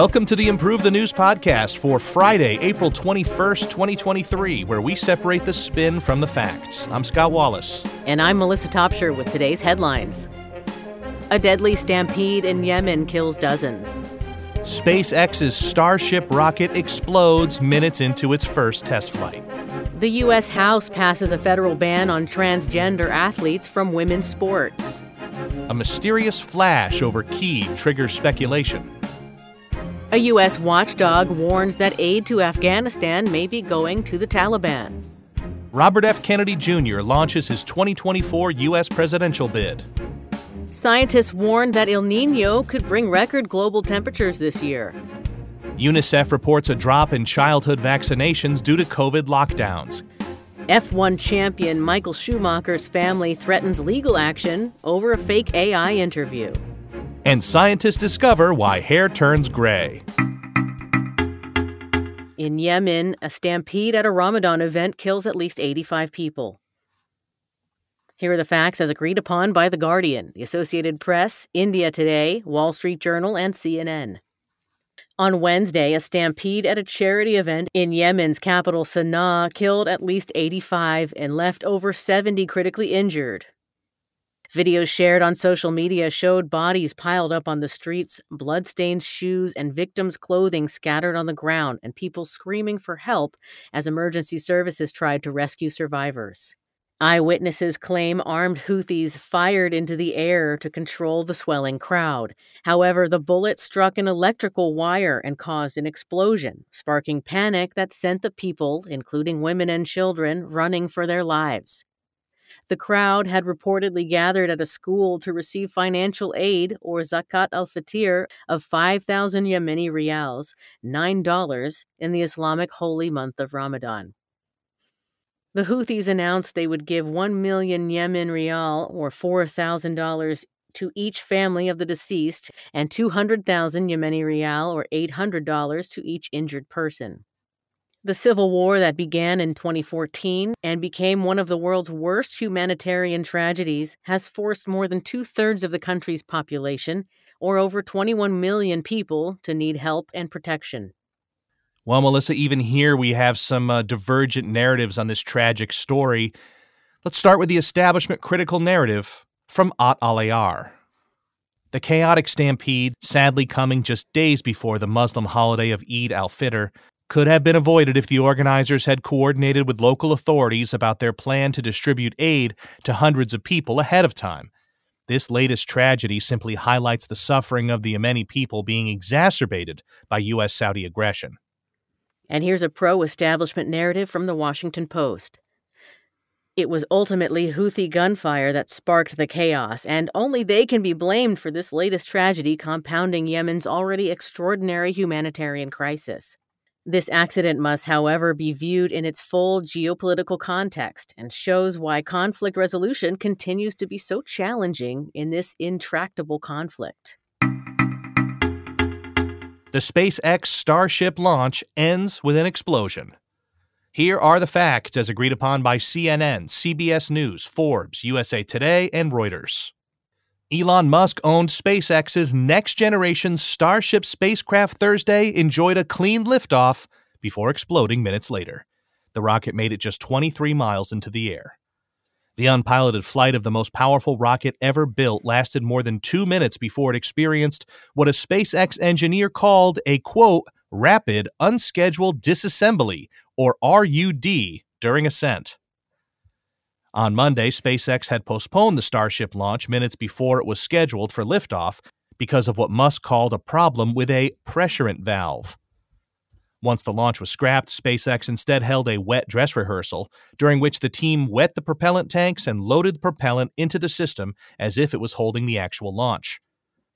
Welcome to the Improve the News podcast for Friday, April 21st, 2023, where we separate the spin from the facts. I'm Scott Wallace. And I'm Melissa Topshire with today's headlines. A deadly stampede in Yemen kills dozens. SpaceX's Starship rocket explodes minutes into its first test flight. The U.S. House passes a federal ban on transgender athletes from women's sports. A mysterious flash over Kiev triggers speculation. A U.S. watchdog warns that aid to Afghanistan may be going to the Taliban. Robert F. Kennedy Jr. launches his 2024 U.S. presidential bid. Scientists warn that El Nino could bring record global temperatures this year. UNICEF reports a drop in childhood vaccinations due to COVID lockdowns. F1 champion Michael Schumacher's family threatens legal action over a fake AI interview. And scientists discover why hair turns gray. In Yemen, a stampede at a Ramadan event kills at least 85 people. Here are the facts as agreed upon by The Guardian, the Associated Press, India Today, Wall Street Journal, and CNN. On Wednesday, a stampede at a charity event in Yemen's capital Sana'a killed at least 85 and left over 70 critically injured, Videos shared on social media showed bodies piled up on the streets, bloodstained shoes, and victims' clothing scattered on the ground, and people screaming for help as emergency services tried to rescue survivors. Eyewitnesses claim armed Houthis fired into the air to control the swelling crowd. However, the bullet struck an electrical wire and caused an explosion, sparking panic that sent the people, including women and children, running for their lives. The crowd had reportedly gathered at a school to receive financial aid or zakat al fitr of 5,000 Yemeni rials, $9 in the Islamic holy month of Ramadan. The Houthis announced they would give 1 million Yemen rial or $4,000 to each family of the deceased and 200,000 Yemeni rial or $800 to each injured person. The civil war that began in 2014 and became one of the world's worst humanitarian tragedies has forced more than two thirds of the country's population, or over 21 million people, to need help and protection. Well, Melissa, even here we have some uh, divergent narratives on this tragic story. Let's start with the establishment critical narrative from At Al The chaotic stampede, sadly coming just days before the Muslim holiday of Eid al Fitr, could have been avoided if the organizers had coordinated with local authorities about their plan to distribute aid to hundreds of people ahead of time. This latest tragedy simply highlights the suffering of the Yemeni people being exacerbated by U.S. Saudi aggression. And here's a pro establishment narrative from the Washington Post. It was ultimately Houthi gunfire that sparked the chaos, and only they can be blamed for this latest tragedy compounding Yemen's already extraordinary humanitarian crisis. This accident must, however, be viewed in its full geopolitical context and shows why conflict resolution continues to be so challenging in this intractable conflict. The SpaceX Starship launch ends with an explosion. Here are the facts as agreed upon by CNN, CBS News, Forbes, USA Today, and Reuters. Elon Musk owned SpaceX's next generation Starship spacecraft Thursday enjoyed a clean liftoff before exploding minutes later. The rocket made it just 23 miles into the air. The unpiloted flight of the most powerful rocket ever built lasted more than two minutes before it experienced what a SpaceX engineer called a quote, rapid unscheduled disassembly, or RUD, during ascent. On Monday, SpaceX had postponed the Starship launch minutes before it was scheduled for liftoff because of what Musk called a problem with a pressurant valve. Once the launch was scrapped, SpaceX instead held a wet dress rehearsal, during which the team wet the propellant tanks and loaded the propellant into the system as if it was holding the actual launch.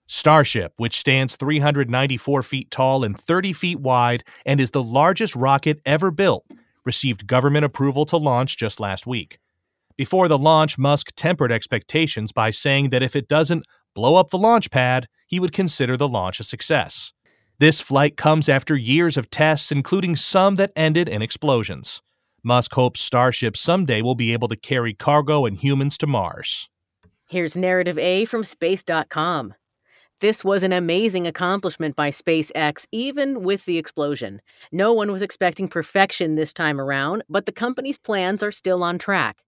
Starship, which stands 394 feet tall and 30 feet wide and is the largest rocket ever built, received government approval to launch just last week. Before the launch, Musk tempered expectations by saying that if it doesn't blow up the launch pad, he would consider the launch a success. This flight comes after years of tests, including some that ended in explosions. Musk hopes Starship someday will be able to carry cargo and humans to Mars. Here's narrative A from space.com. This was an amazing accomplishment by SpaceX, even with the explosion. No one was expecting perfection this time around, but the company's plans are still on track.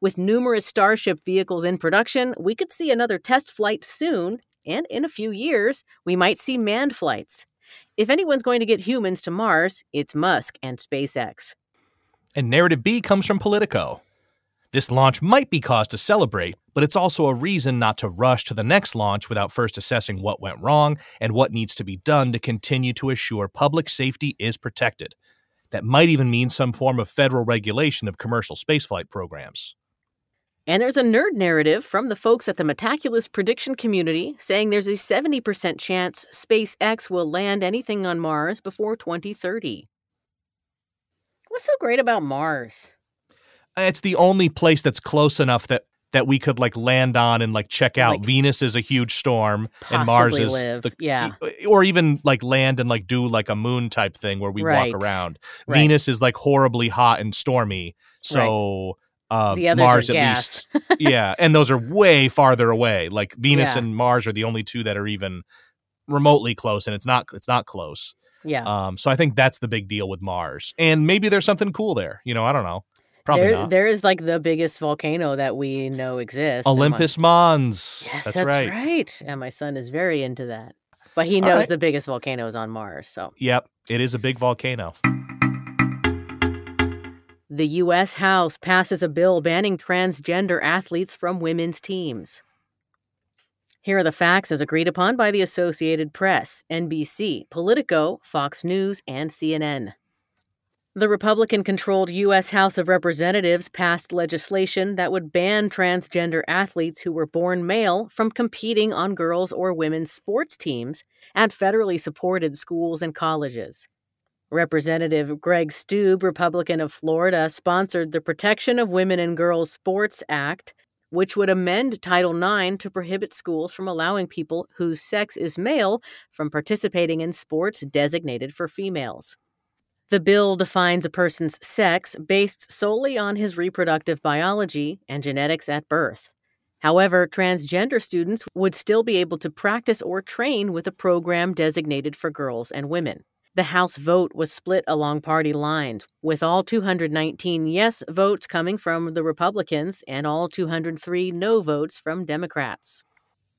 With numerous Starship vehicles in production, we could see another test flight soon, and in a few years, we might see manned flights. If anyone's going to get humans to Mars, it's Musk and SpaceX. And narrative B comes from Politico. This launch might be cause to celebrate, but it's also a reason not to rush to the next launch without first assessing what went wrong and what needs to be done to continue to assure public safety is protected. That might even mean some form of federal regulation of commercial spaceflight programs. And there's a nerd narrative from the folks at the Metaculus prediction community saying there's a 70% chance SpaceX will land anything on Mars before 2030. What's so great about Mars? It's the only place that's close enough that that we could like land on and like check out. Like, Venus is a huge storm, and Mars is live, the yeah. or even like land and like do like a moon type thing where we Right. walk around. Right. Venus is like horribly hot and stormy, so uh, The others Mars are at gas. least, yeah, and those are way farther away. Like Venus Yeah. and Mars are the only two that are even remotely close, and it's not it's not close. Yeah. Um, so I think that's the big deal with Mars, and maybe there's something cool there. You know, I don't know. Probably there, not. there is like the biggest volcano that we know exists. Olympus Mons. Yes, that's, that's, right. right. And my son is very into that. But he knows right. the biggest volcano is on Mars. So Yep, it is a big volcano. the U.S. House passes a bill banning transgender athletes from women's teams. Here are the facts as agreed upon by the Associated Press, NBC, Politico, Fox News, and CNN. The Republican controlled U.S. House of Representatives passed legislation that would ban transgender athletes who were born male from competing on girls' or women's sports teams at federally supported schools and colleges. Representative Greg Steube, Republican of Florida, sponsored the Protection of Women and Girls Sports Act, which would amend Title IX to prohibit schools from allowing people whose sex is male from participating in sports designated for females. The bill defines a person's sex based solely on his reproductive biology and genetics at birth. However, transgender students would still be able to practice or train with a program designated for girls and women. The House vote was split along party lines, with all 219 yes votes coming from the Republicans and all 203 no votes from Democrats.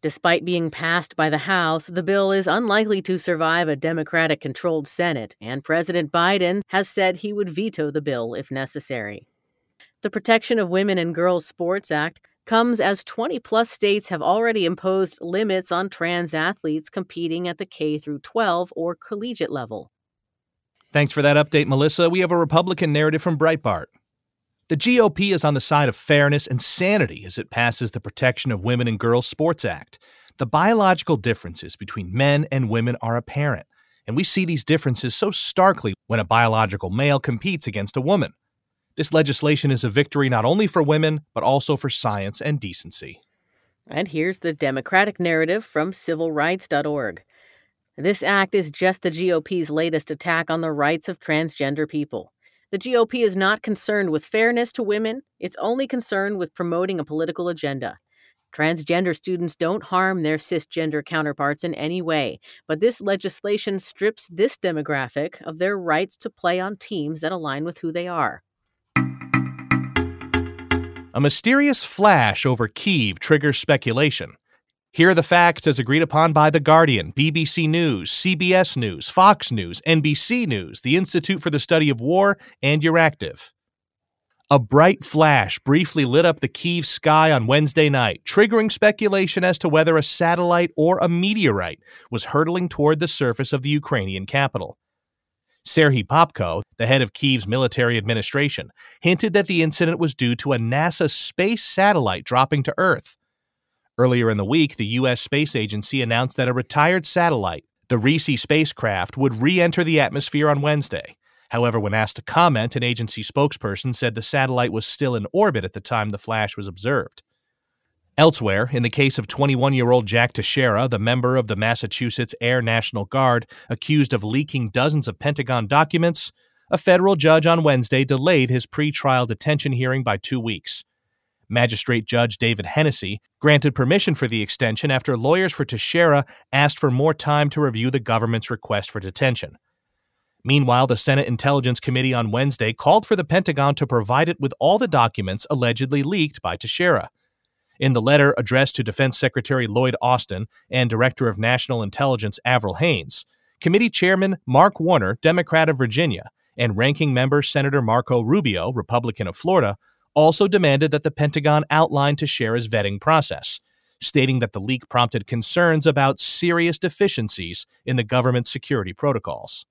Despite being passed by the House, the bill is unlikely to survive a Democratic controlled Senate, and President Biden has said he would veto the bill if necessary. The Protection of Women and Girls Sports Act comes as 20 plus states have already imposed limits on trans athletes competing at the K through 12 or collegiate level. Thanks for that update, Melissa. We have a Republican narrative from Breitbart. The GOP is on the side of fairness and sanity as it passes the Protection of Women and Girls Sports Act. The biological differences between men and women are apparent, and we see these differences so starkly when a biological male competes against a woman. This legislation is a victory not only for women, but also for science and decency. And here's the Democratic narrative from civilrights.org. This act is just the GOP's latest attack on the rights of transgender people. The GOP is not concerned with fairness to women, it's only concerned with promoting a political agenda. Transgender students don't harm their cisgender counterparts in any way, but this legislation strips this demographic of their rights to play on teams that align with who they are. A mysterious flash over Kiev triggers speculation. Here are the facts as agreed upon by The Guardian, BBC News, CBS News, Fox News, NBC News, the Institute for the Study of War, and Euractiv. A bright flash briefly lit up the Kiev sky on Wednesday night, triggering speculation as to whether a satellite or a meteorite was hurtling toward the surface of the Ukrainian capital. Serhiy Popko, the head of Kiev's military administration, hinted that the incident was due to a NASA space satellite dropping to Earth. Earlier in the week, the U.S. Space Agency announced that a retired satellite, the RHESSI spacecraft, would re enter the atmosphere on Wednesday. However, when asked to comment, an agency spokesperson said the satellite was still in orbit at the time the flash was observed. Elsewhere, in the case of 21 year old Jack Teixeira, the member of the Massachusetts Air National Guard accused of leaking dozens of Pentagon documents, a federal judge on Wednesday delayed his pretrial detention hearing by two weeks. Magistrate Judge David Hennessy granted permission for the extension after lawyers for Teixeira asked for more time to review the government's request for detention. Meanwhile, the Senate Intelligence Committee on Wednesday called for the Pentagon to provide it with all the documents allegedly leaked by Teixeira. In the letter addressed to Defense Secretary Lloyd Austin and Director of National Intelligence Avril Haines, Committee Chairman Mark Warner, Democrat of Virginia, and Ranking Member Senator Marco Rubio, Republican of Florida, also demanded that the Pentagon outline to Teixeira's vetting process, stating that the leak prompted concerns about serious deficiencies in the government's security protocols.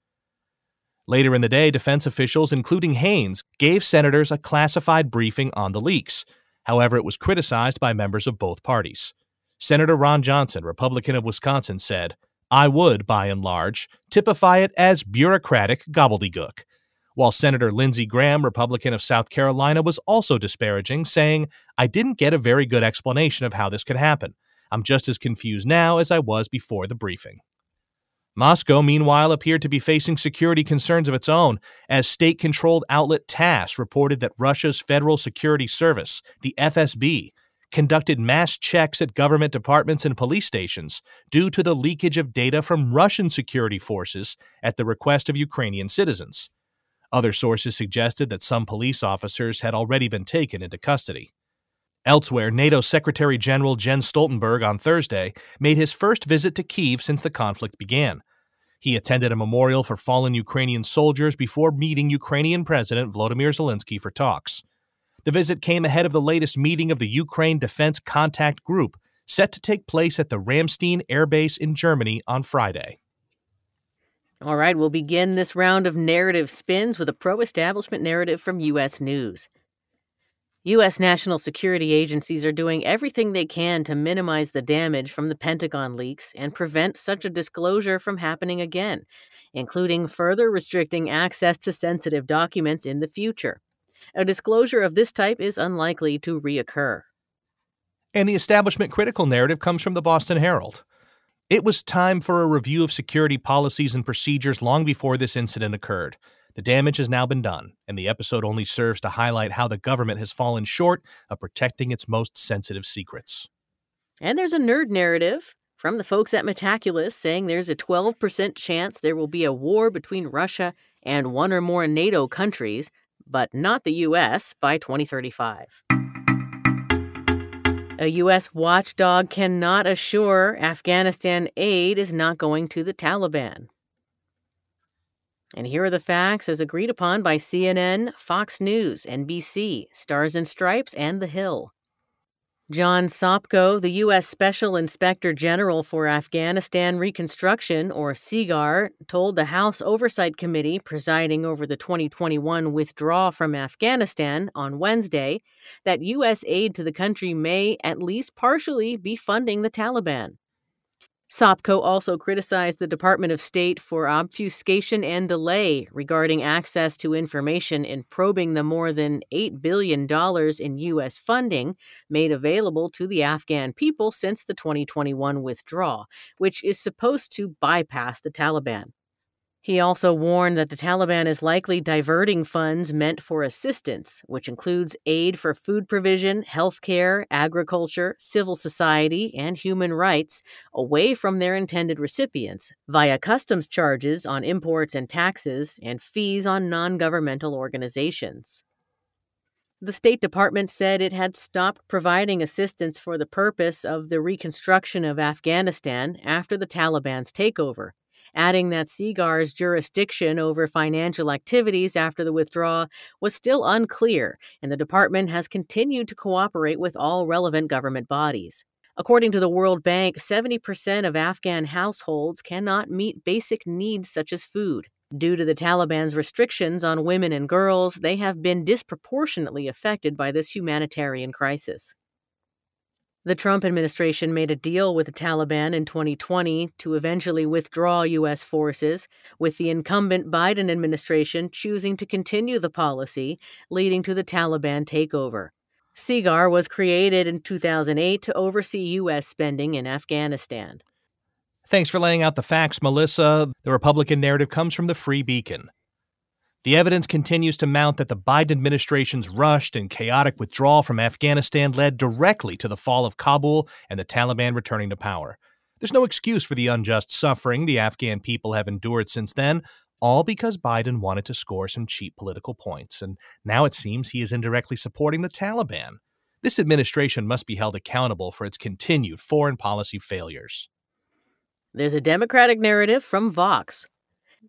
Later in the day, defense officials, including Haines, gave senators a classified briefing on the leaks, However, it was criticized by members of both parties. Senator Ron Johnson, Republican of Wisconsin, said, I would, by and large, typify it as bureaucratic gobbledygook. While Senator Lindsey Graham, Republican of South Carolina, was also disparaging, saying, I didn't get a very good explanation of how this could happen. I'm just as confused now as I was before the briefing. Moscow, meanwhile, appeared to be facing security concerns of its own, as state controlled outlet TASS reported that Russia's Federal Security Service, the FSB, conducted mass checks at government departments and police stations due to the leakage of data from Russian security forces at the request of Ukrainian citizens. Other sources suggested that some police officers had already been taken into custody. Elsewhere, NATO Secretary General Jens Stoltenberg on Thursday made his first visit to Kiev since the conflict began. He attended a memorial for fallen Ukrainian soldiers before meeting Ukrainian President Volodymyr Zelensky for talks. The visit came ahead of the latest meeting of the Ukraine Defense Contact Group, set to take place at the Ramstein Air Base in Germany on Friday. All right, we'll begin this round of narrative spins with a pro establishment narrative from U.S. News. U.S. national security agencies are doing everything they can to minimize the damage from the Pentagon leaks and prevent such a disclosure from happening again, including further restricting access to sensitive documents in the future. A disclosure of this type is unlikely to reoccur. And the establishment critical narrative comes from the Boston Herald. It was time for a review of security policies and procedures long before this incident occurred. The damage has now been done, and the episode only serves to highlight how the government has fallen short of protecting its most sensitive secrets. And there's a nerd narrative from the folks at Metaculus saying there's a 12% chance there will be a war between Russia and one or more NATO countries, but not the U.S., by 2035. A U.S. watchdog cannot assure Afghanistan aid is not going to the Taliban. And here are the facts as agreed upon by CNN, Fox News, NBC, Stars and Stripes, and The Hill. John Sopko, the U.S. Special Inspector General for Afghanistan Reconstruction, or SIGAR, told the House Oversight Committee presiding over the 2021 withdrawal from Afghanistan on Wednesday that U.S. aid to the country may, at least partially, be funding the Taliban. Sopko also criticized the Department of State for obfuscation and delay regarding access to information in probing the more than $8 billion in U.S. funding made available to the Afghan people since the 2021 withdrawal, which is supposed to bypass the Taliban. He also warned that the Taliban is likely diverting funds meant for assistance, which includes aid for food provision, healthcare, agriculture, civil society, and human rights, away from their intended recipients via customs charges on imports and taxes and fees on non governmental organizations. The State Department said it had stopped providing assistance for the purpose of the reconstruction of Afghanistan after the Taliban's takeover adding that SIGAR's jurisdiction over financial activities after the withdrawal was still unclear, and the department has continued to cooperate with all relevant government bodies. According to the World Bank, 70% of Afghan households cannot meet basic needs such as food. Due to the Taliban's restrictions on women and girls, they have been disproportionately affected by this humanitarian crisis. The Trump administration made a deal with the Taliban in 2020 to eventually withdraw U.S. forces, with the incumbent Biden administration choosing to continue the policy, leading to the Taliban takeover. SIGAR was created in 2008 to oversee U.S. spending in Afghanistan. Thanks for laying out the facts, Melissa. The Republican narrative comes from the Free Beacon. The evidence continues to mount that the Biden administration's rushed and chaotic withdrawal from Afghanistan led directly to the fall of Kabul and the Taliban returning to power. There's no excuse for the unjust suffering the Afghan people have endured since then, all because Biden wanted to score some cheap political points, and now it seems he is indirectly supporting the Taliban. This administration must be held accountable for its continued foreign policy failures. There's a Democratic narrative from Vox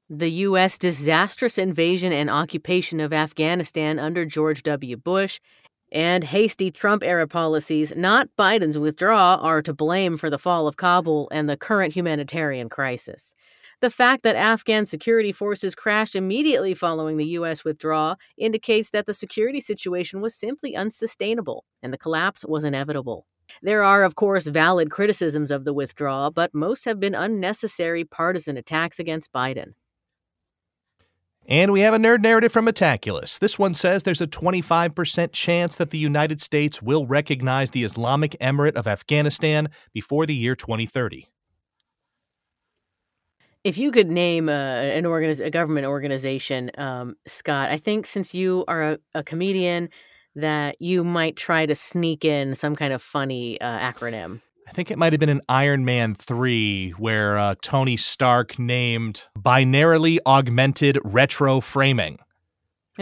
the U.S. disastrous invasion and occupation of Afghanistan under George W. Bush and hasty Trump era policies, not Biden's withdrawal, are to blame for the fall of Kabul and the current humanitarian crisis. The fact that Afghan security forces crashed immediately following the U.S. withdrawal indicates that the security situation was simply unsustainable and the collapse was inevitable. There are, of course, valid criticisms of the withdrawal, but most have been unnecessary partisan attacks against Biden. And we have a nerd narrative from Metaculus. This one says there's a 25% chance that the United States will recognize the Islamic Emirate of Afghanistan before the year 2030. If you could name an organiz- a government organization, um, Scott, I think since you are a, a, comedian, that you might try to sneak in some kind of funny uh, acronym. I think it might have been in Iron Man 3 where uh, Tony Stark named binarily augmented retro framing.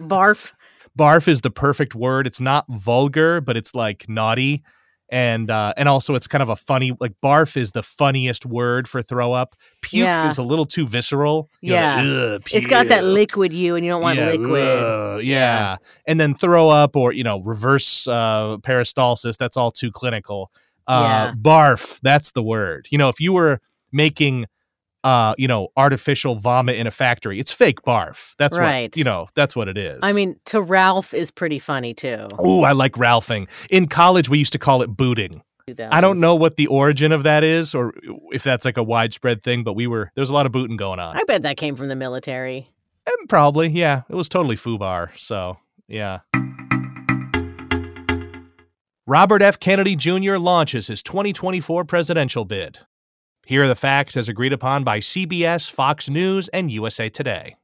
Barf. Barf is the perfect word. It's not vulgar, but it's like naughty and uh, and also it's kind of a funny like barf is the funniest word for throw up. Puke yeah. is a little too visceral. You're yeah, like, it's got that liquid you, and you don't want yeah, liquid. yeah. yeah, and then throw up or you know reverse uh, peristalsis. That's all too clinical. Uh. Barf, that's the word. You know, if you were making uh, you know, artificial vomit in a factory. It's fake barf. That's right. What, you know, that's what it is. I mean, to Ralph is pretty funny too. Ooh, I like Ralphing. In college, we used to call it booting. 2000s. I don't know what the origin of that is, or if that's like a widespread thing. But we were there's a lot of booting going on. I bet that came from the military. And probably, yeah. It was totally FUBAR. So yeah. Robert F. Kennedy Jr. launches his 2024 presidential bid. Here are the facts as agreed upon by CBS, Fox News, and USA Today.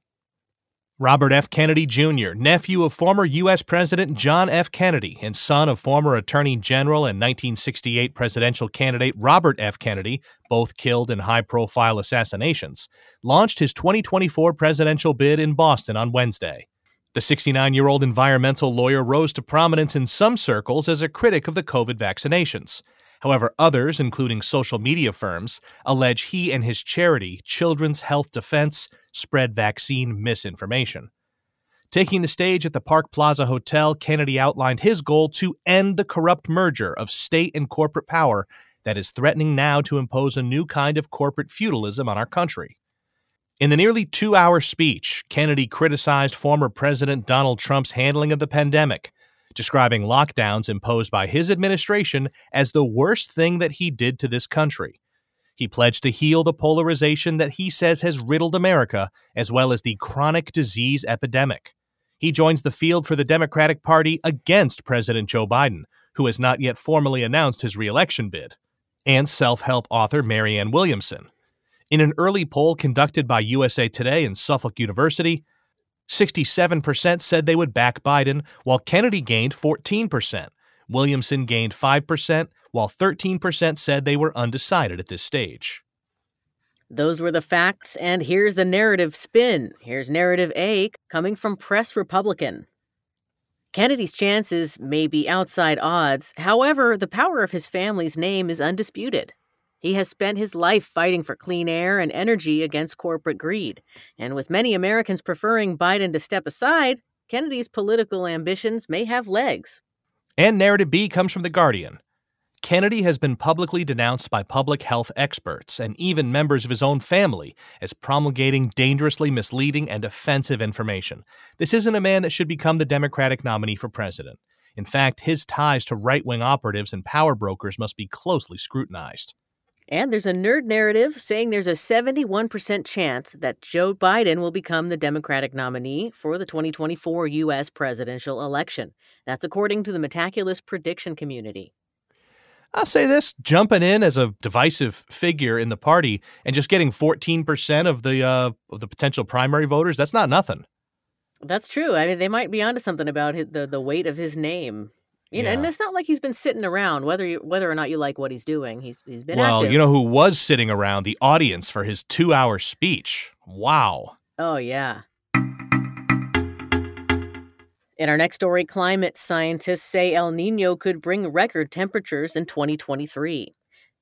Robert F. Kennedy Jr., nephew of former U.S. President John F. Kennedy and son of former Attorney General and 1968 presidential candidate Robert F. Kennedy, both killed in high profile assassinations, launched his 2024 presidential bid in Boston on Wednesday. The 69 year old environmental lawyer rose to prominence in some circles as a critic of the COVID vaccinations. However, others, including social media firms, allege he and his charity, Children's Health Defense, spread vaccine misinformation. Taking the stage at the Park Plaza Hotel, Kennedy outlined his goal to end the corrupt merger of state and corporate power that is threatening now to impose a new kind of corporate feudalism on our country. In the nearly two hour speech, Kennedy criticized former President Donald Trump's handling of the pandemic describing lockdowns imposed by his administration as the worst thing that he did to this country. He pledged to heal the polarization that he says has riddled America, as well as the chronic disease epidemic. He joins the field for the Democratic Party against President Joe Biden, who has not yet formally announced his reelection bid, and self help author Marianne Williamson. In an early poll conducted by USA Today and Suffolk University, 67% said they would back Biden, while Kennedy gained 14%. Williamson gained 5%, while 13% said they were undecided at this stage. Those were the facts, and here's the narrative spin. Here's narrative A coming from Press Republican. Kennedy's chances may be outside odds. However, the power of his family's name is undisputed. He has spent his life fighting for clean air and energy against corporate greed. And with many Americans preferring Biden to step aside, Kennedy's political ambitions may have legs. And narrative B comes from The Guardian. Kennedy has been publicly denounced by public health experts and even members of his own family as promulgating dangerously misleading and offensive information. This isn't a man that should become the Democratic nominee for president. In fact, his ties to right wing operatives and power brokers must be closely scrutinized. And there's a nerd narrative saying there's a 71% chance that Joe Biden will become the Democratic nominee for the 2024 U.S. presidential election. That's according to the Metaculus prediction community. I'll say this: jumping in as a divisive figure in the party and just getting 14% of the uh, of the potential primary voters, that's not nothing. That's true. I mean, they might be onto something about the the weight of his name. You know, and it's not like he's been sitting around. Whether you, whether or not you like what he's doing, he's he's been Well, active. you know who was sitting around the audience for his 2-hour speech. Wow. Oh yeah. In our next story, climate scientists say El Nino could bring record temperatures in 2023.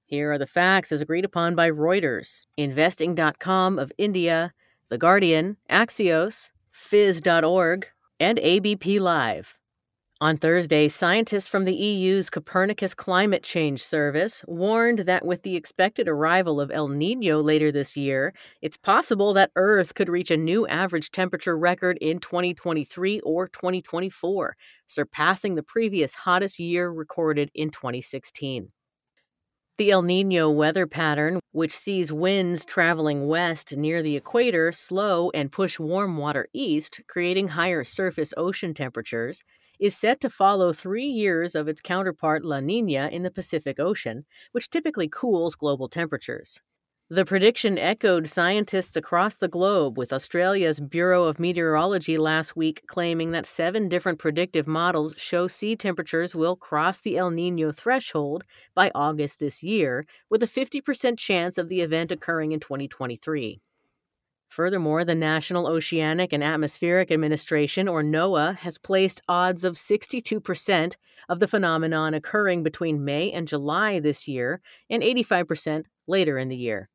Here are the facts as agreed upon by Reuters, Investing.com of India, The Guardian, Axios, Phys.org, and ABP Live. On Thursday, scientists from the EU's Copernicus Climate Change Service warned that with the expected arrival of El Nino later this year, it's possible that Earth could reach a new average temperature record in 2023 or 2024, surpassing the previous hottest year recorded in 2016. The El Nino weather pattern, which sees winds traveling west near the equator slow and push warm water east, creating higher surface ocean temperatures, is set to follow three years of its counterpart La Nina in the Pacific Ocean, which typically cools global temperatures. The prediction echoed scientists across the globe, with Australia's Bureau of Meteorology last week claiming that seven different predictive models show sea temperatures will cross the El Nino threshold by August this year, with a 50% chance of the event occurring in 2023. Furthermore, the National Oceanic and Atmospheric Administration, or NOAA, has placed odds of 62% of the phenomenon occurring between May and July this year and 85% later in the year.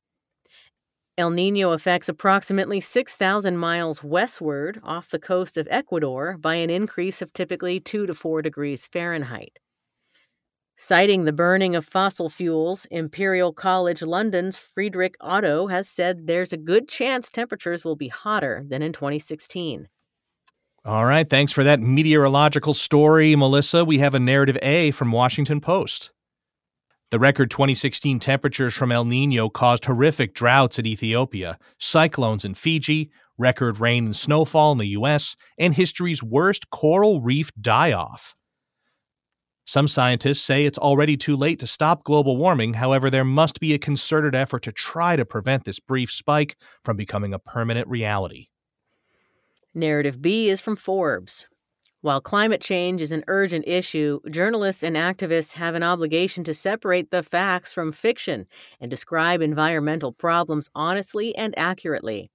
El Nino affects approximately 6,000 miles westward off the coast of Ecuador by an increase of typically 2 to 4 degrees Fahrenheit. Citing the burning of fossil fuels, Imperial College London's Friederike Otto has said there's a good chance temperatures will be hotter than in 2016. All right, thanks for that meteorological story, Melissa. We have a narrative A from Washington Post. The record 2016 temperatures from El Nino caused horrific droughts in Ethiopia, cyclones in Fiji, record rain and snowfall in the U.S., and history's worst coral reef die off. Some scientists say it's already too late to stop global warming. However, there must be a concerted effort to try to prevent this brief spike from becoming a permanent reality. Narrative B is from Forbes. While climate change is an urgent issue, journalists and activists have an obligation to separate the facts from fiction and describe environmental problems honestly and accurately.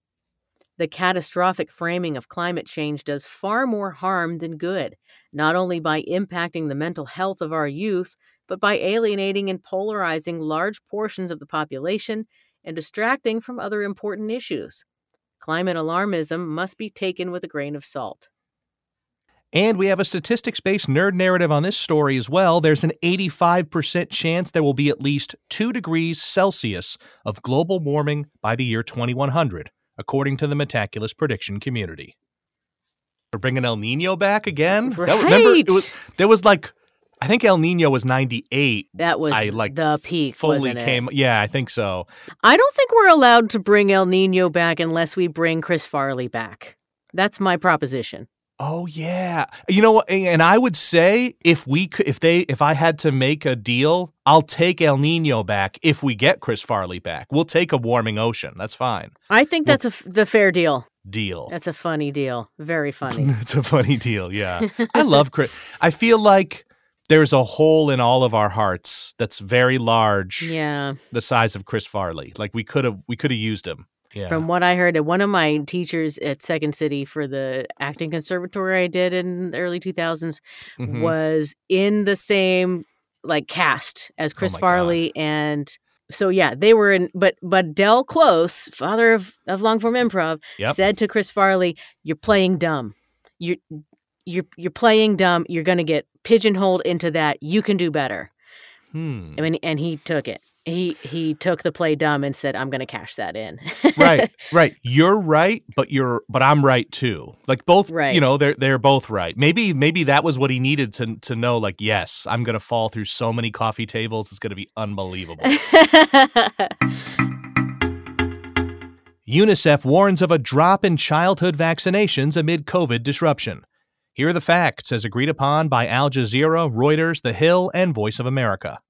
The catastrophic framing of climate change does far more harm than good, not only by impacting the mental health of our youth, but by alienating and polarizing large portions of the population and distracting from other important issues. Climate alarmism must be taken with a grain of salt. And we have a statistics based nerd narrative on this story as well. There's an 85% chance there will be at least 2 degrees Celsius of global warming by the year 2100, according to the Metaculus prediction community. We're bringing El Nino back again? That- remember, it was, there was like, I think El Nino was 98. That was I like the peak. Fully came. Yeah, I think so. I don't think we're allowed to bring El Nino back unless we bring Chris Farley back. That's my proposition. Oh yeah. You know what? And I would say if we could, if they, if I had to make a deal, I'll take El Nino back if we get Chris Farley back. We'll take a warming ocean. That's fine. I think that's a f- the fair deal. Deal. That's a funny deal. Very funny. it's a funny deal. Yeah. I love Chris. I feel like there's a hole in all of our hearts that's very large, yeah. the size of Chris Farley. Like we could have, we could have used him. Yeah. From what I heard, one of my teachers at Second City for the acting conservatory I did in the early 2000s Mhm. was in the same like cast as Chris Oh my God. Farley and so yeah, they were in but but Del Close, father of, of long form improv, Yep. said to Chris Farley, You're playing dumb. You're you're you're playing dumb. You're gonna get pigeonholed into that. You can do better. Hmm. I mean, and he took it. He he took the play dumb and said, "I'm going to cash that in." right, right. You're right, but you're but I'm right too. Like both, Right. you know, they're they're both right. Maybe maybe that was what he needed to to know. Like, yes, I'm gonna fall through so many coffee tables. It's gonna be unbelievable. UNICEF warns of a drop in childhood vaccinations amid COVID disruption. Here are the facts as agreed upon by Al Jazeera, Reuters, The Hill, and Voice of America.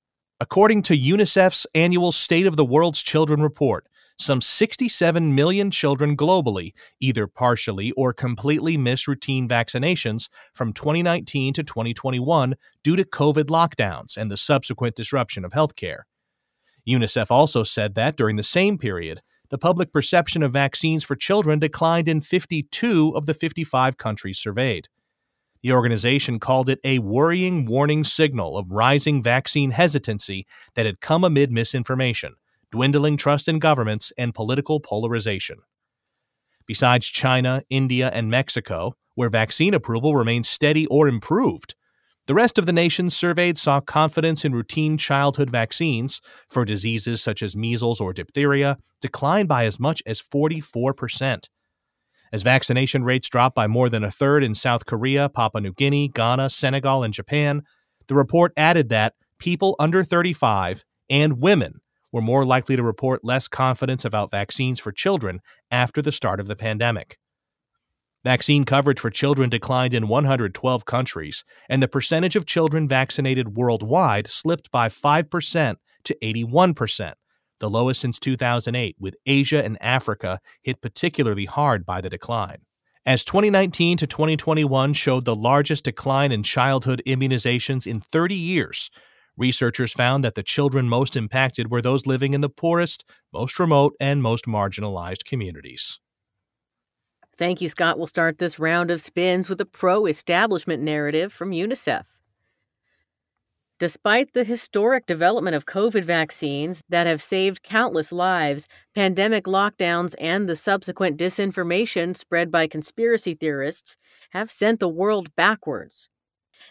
According to UNICEF's annual State of the World's Children report, some 67 million children globally either partially or completely missed routine vaccinations from 2019 to 2021 due to COVID lockdowns and the subsequent disruption of healthcare. UNICEF also said that during the same period, the public perception of vaccines for children declined in 52 of the 55 countries surveyed. The organization called it a worrying warning signal of rising vaccine hesitancy that had come amid misinformation, dwindling trust in governments, and political polarization. Besides China, India, and Mexico, where vaccine approval remains steady or improved, the rest of the nations surveyed saw confidence in routine childhood vaccines for diseases such as measles or diphtheria decline by as much as 44%. As vaccination rates dropped by more than a third in South Korea, Papua New Guinea, Ghana, Senegal, and Japan, the report added that people under 35 and women were more likely to report less confidence about vaccines for children after the start of the pandemic. Vaccine coverage for children declined in 112 countries, and the percentage of children vaccinated worldwide slipped by 5% to 81%, the lowest since 2008, with Asia and Africa hit particularly hard by the decline. As 2019 to 2021 showed the largest decline in childhood immunizations in 30 years, researchers found that the children most impacted were those living in the poorest, most remote, and most marginalized communities. Thank you, Scott. We'll start this round of spins with a pro establishment narrative from UNICEF. Despite the historic development of COVID vaccines that have saved countless lives, pandemic lockdowns and the subsequent disinformation spread by conspiracy theorists have sent the world backwards.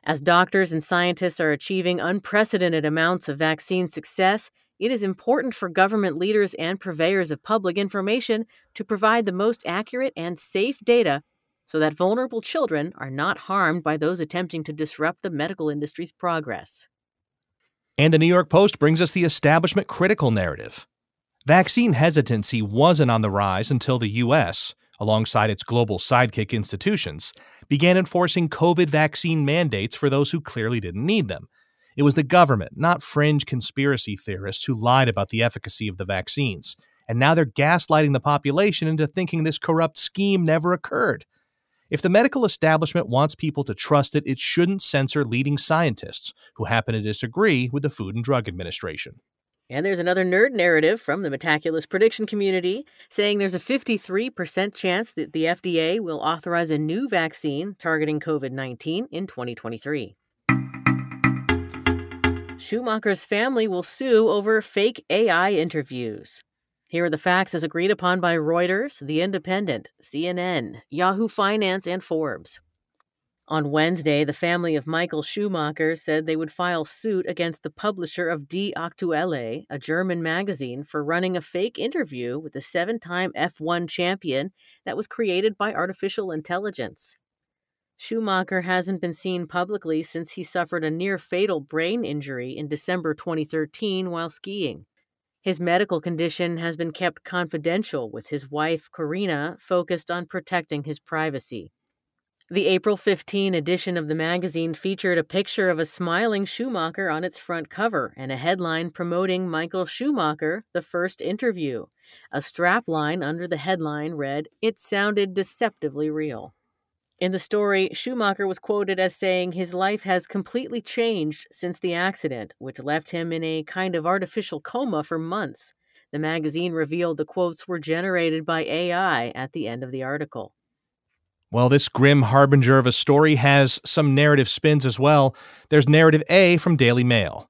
As doctors and scientists are achieving unprecedented amounts of vaccine success, it is important for government leaders and purveyors of public information to provide the most accurate and safe data so that vulnerable children are not harmed by those attempting to disrupt the medical industry's progress. And the New York Post brings us the establishment critical narrative. Vaccine hesitancy wasn't on the rise until the U.S., alongside its global sidekick institutions, began enforcing COVID vaccine mandates for those who clearly didn't need them. It was the government, not fringe conspiracy theorists, who lied about the efficacy of the vaccines. And now they're gaslighting the population into thinking this corrupt scheme never occurred. If the medical establishment wants people to trust it, it shouldn't censor leading scientists who happen to disagree with the Food and Drug Administration. And there's another nerd narrative from the Metaculus prediction community saying there's a 53% chance that the FDA will authorize a new vaccine targeting COVID 19 in 2023. Schumacher's family will sue over fake AI interviews. Here are the facts as agreed upon by Reuters, The Independent, CNN, Yahoo Finance, and Forbes. On Wednesday, the family of Michael Schumacher said they would file suit against the publisher of Die Aktuelle, a German magazine, for running a fake interview with the seven time F1 champion that was created by artificial intelligence. Schumacher hasn't been seen publicly since he suffered a near fatal brain injury in December 2013 while skiing. His medical condition has been kept confidential, with his wife, Corinna, focused on protecting his privacy. The April 15 edition of the magazine featured a picture of a smiling Schumacher on its front cover and a headline promoting Michael Schumacher, the first interview. A strapline under the headline read, It sounded deceptively real. In the story, Schumacher was quoted as saying his life has completely changed since the accident, which left him in a kind of artificial coma for months. The magazine revealed the quotes were generated by AI at the end of the article. Well, this grim harbinger of a story has some narrative spins as well. There's narrative A from Daily Mail.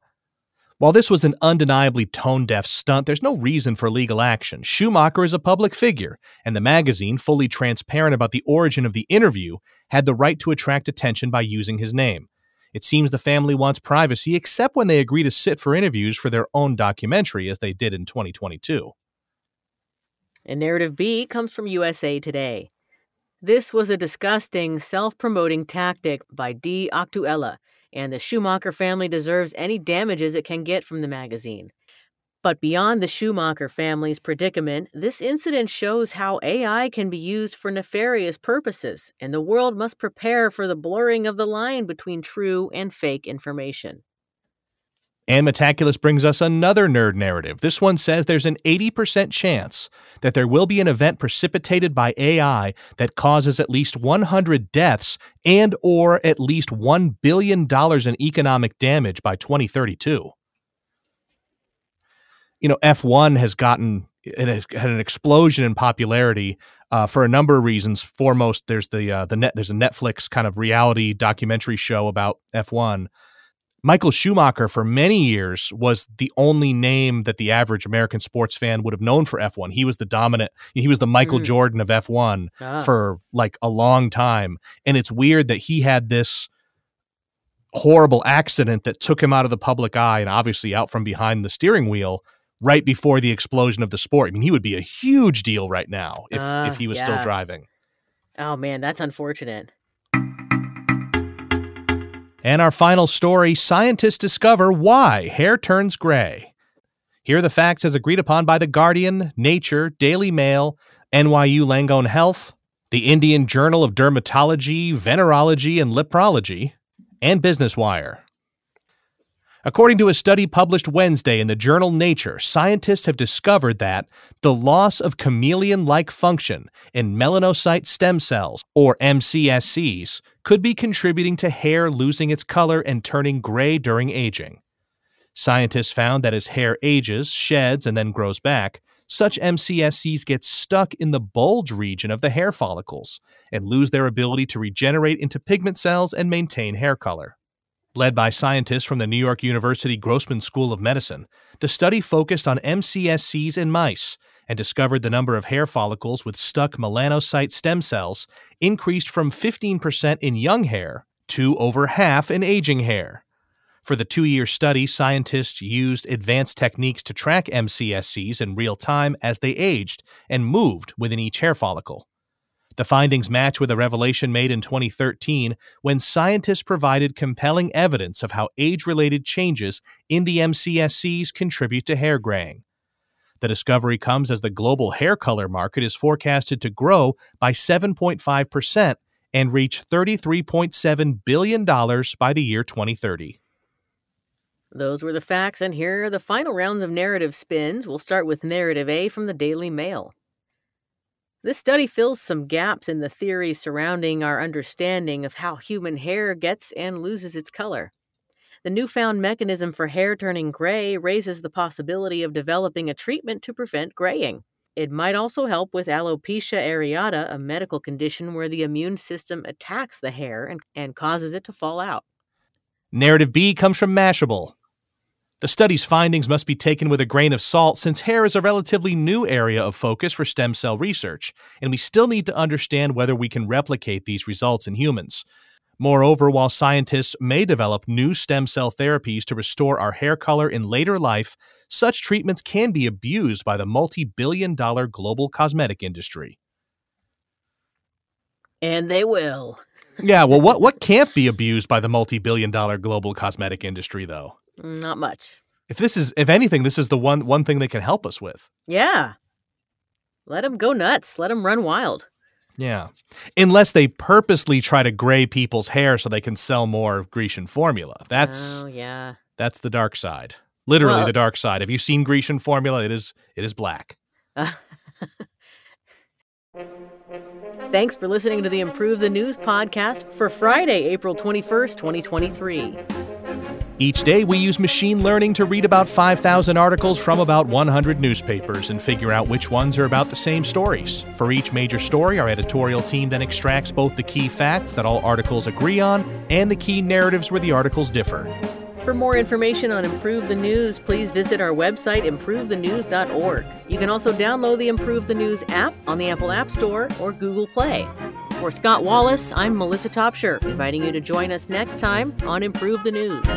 While this was an undeniably tone deaf stunt, there's no reason for legal action. Schumacher is a public figure, and the magazine, fully transparent about the origin of the interview, had the right to attract attention by using his name. It seems the family wants privacy, except when they agree to sit for interviews for their own documentary, as they did in 2022. And narrative B comes from USA Today. This was a disgusting, self promoting tactic by Die Aktuelle and the Schumacher family deserves any damages it can get from the magazine. But beyond the Schumacher family's predicament, this incident shows how AI can be used for nefarious purposes, and the world must prepare for the blurring of the line between true and fake information. And Metaculus brings us another nerd narrative. This one says there's an 80% chance that there will be an event precipitated by AI that causes at least 100 deaths and or at least 1 billion dollars in economic damage by 2032. You know, F1 has gotten had an explosion in popularity uh, for a number of reasons. Foremost, there's the uh, the net there's a Netflix kind of reality documentary show about F1 Michael Schumacher, for many years, was the only name that the average American sports fan would have known for F1. He was the dominant, he was the Michael mm. Jordan of F1 ah. for like a long time. And it's weird that he had this horrible accident that took him out of the public eye and obviously out from behind the steering wheel right before the explosion of the sport. I mean, he would be a huge deal right now if, uh, if he was yeah. still driving. Oh, man, that's unfortunate. And our final story scientists discover why hair turns gray. Here are the facts as agreed upon by The Guardian, Nature, Daily Mail, NYU Langone Health, the Indian Journal of Dermatology, Venereology, and Leprology, and Business Wire. According to a study published Wednesday in the journal Nature, scientists have discovered that the loss of chameleon like function in melanocyte stem cells, or MCSCs, could be contributing to hair losing its color and turning gray during aging. Scientists found that as hair ages, sheds, and then grows back, such MCSCs get stuck in the bulge region of the hair follicles and lose their ability to regenerate into pigment cells and maintain hair color. Led by scientists from the New York University Grossman School of Medicine, the study focused on MCSCs in mice and discovered the number of hair follicles with stuck melanocyte stem cells increased from 15% in young hair to over half in aging hair. For the two year study, scientists used advanced techniques to track MCSCs in real time as they aged and moved within each hair follicle. The findings match with a revelation made in 2013 when scientists provided compelling evidence of how age related changes in the MCSCs contribute to hair graying. The discovery comes as the global hair color market is forecasted to grow by 7.5% and reach $33.7 billion by the year 2030. Those were the facts, and here are the final rounds of narrative spins. We'll start with narrative A from the Daily Mail. This study fills some gaps in the theory surrounding our understanding of how human hair gets and loses its color. The newfound mechanism for hair turning gray raises the possibility of developing a treatment to prevent graying. It might also help with alopecia areata, a medical condition where the immune system attacks the hair and, and causes it to fall out. Narrative B comes from Mashable. The study's findings must be taken with a grain of salt since hair is a relatively new area of focus for stem cell research, and we still need to understand whether we can replicate these results in humans. Moreover, while scientists may develop new stem cell therapies to restore our hair color in later life, such treatments can be abused by the multi billion dollar global cosmetic industry. And they will. yeah, well, what, what can't be abused by the multi billion dollar global cosmetic industry, though? Not much. If this is, if anything, this is the one one thing they can help us with. Yeah. Let them go nuts. Let them run wild. Yeah. Unless they purposely try to gray people's hair so they can sell more Grecian formula. That's Oh, yeah. That's the dark side. Literally well, the dark side. Have you seen Grecian formula? It is it is black. Uh, Thanks for listening to the Improve the News podcast for Friday, April 21st, 2023. Each day, we use machine learning to read about 5,000 articles from about 100 newspapers and figure out which ones are about the same stories. For each major story, our editorial team then extracts both the key facts that all articles agree on and the key narratives where the articles differ. For more information on Improve the News, please visit our website, improvethenews.org. You can also download the Improve the News app on the Apple App Store or Google Play. For Scott Wallace, I'm Melissa Topshire, inviting you to join us next time on Improve the News.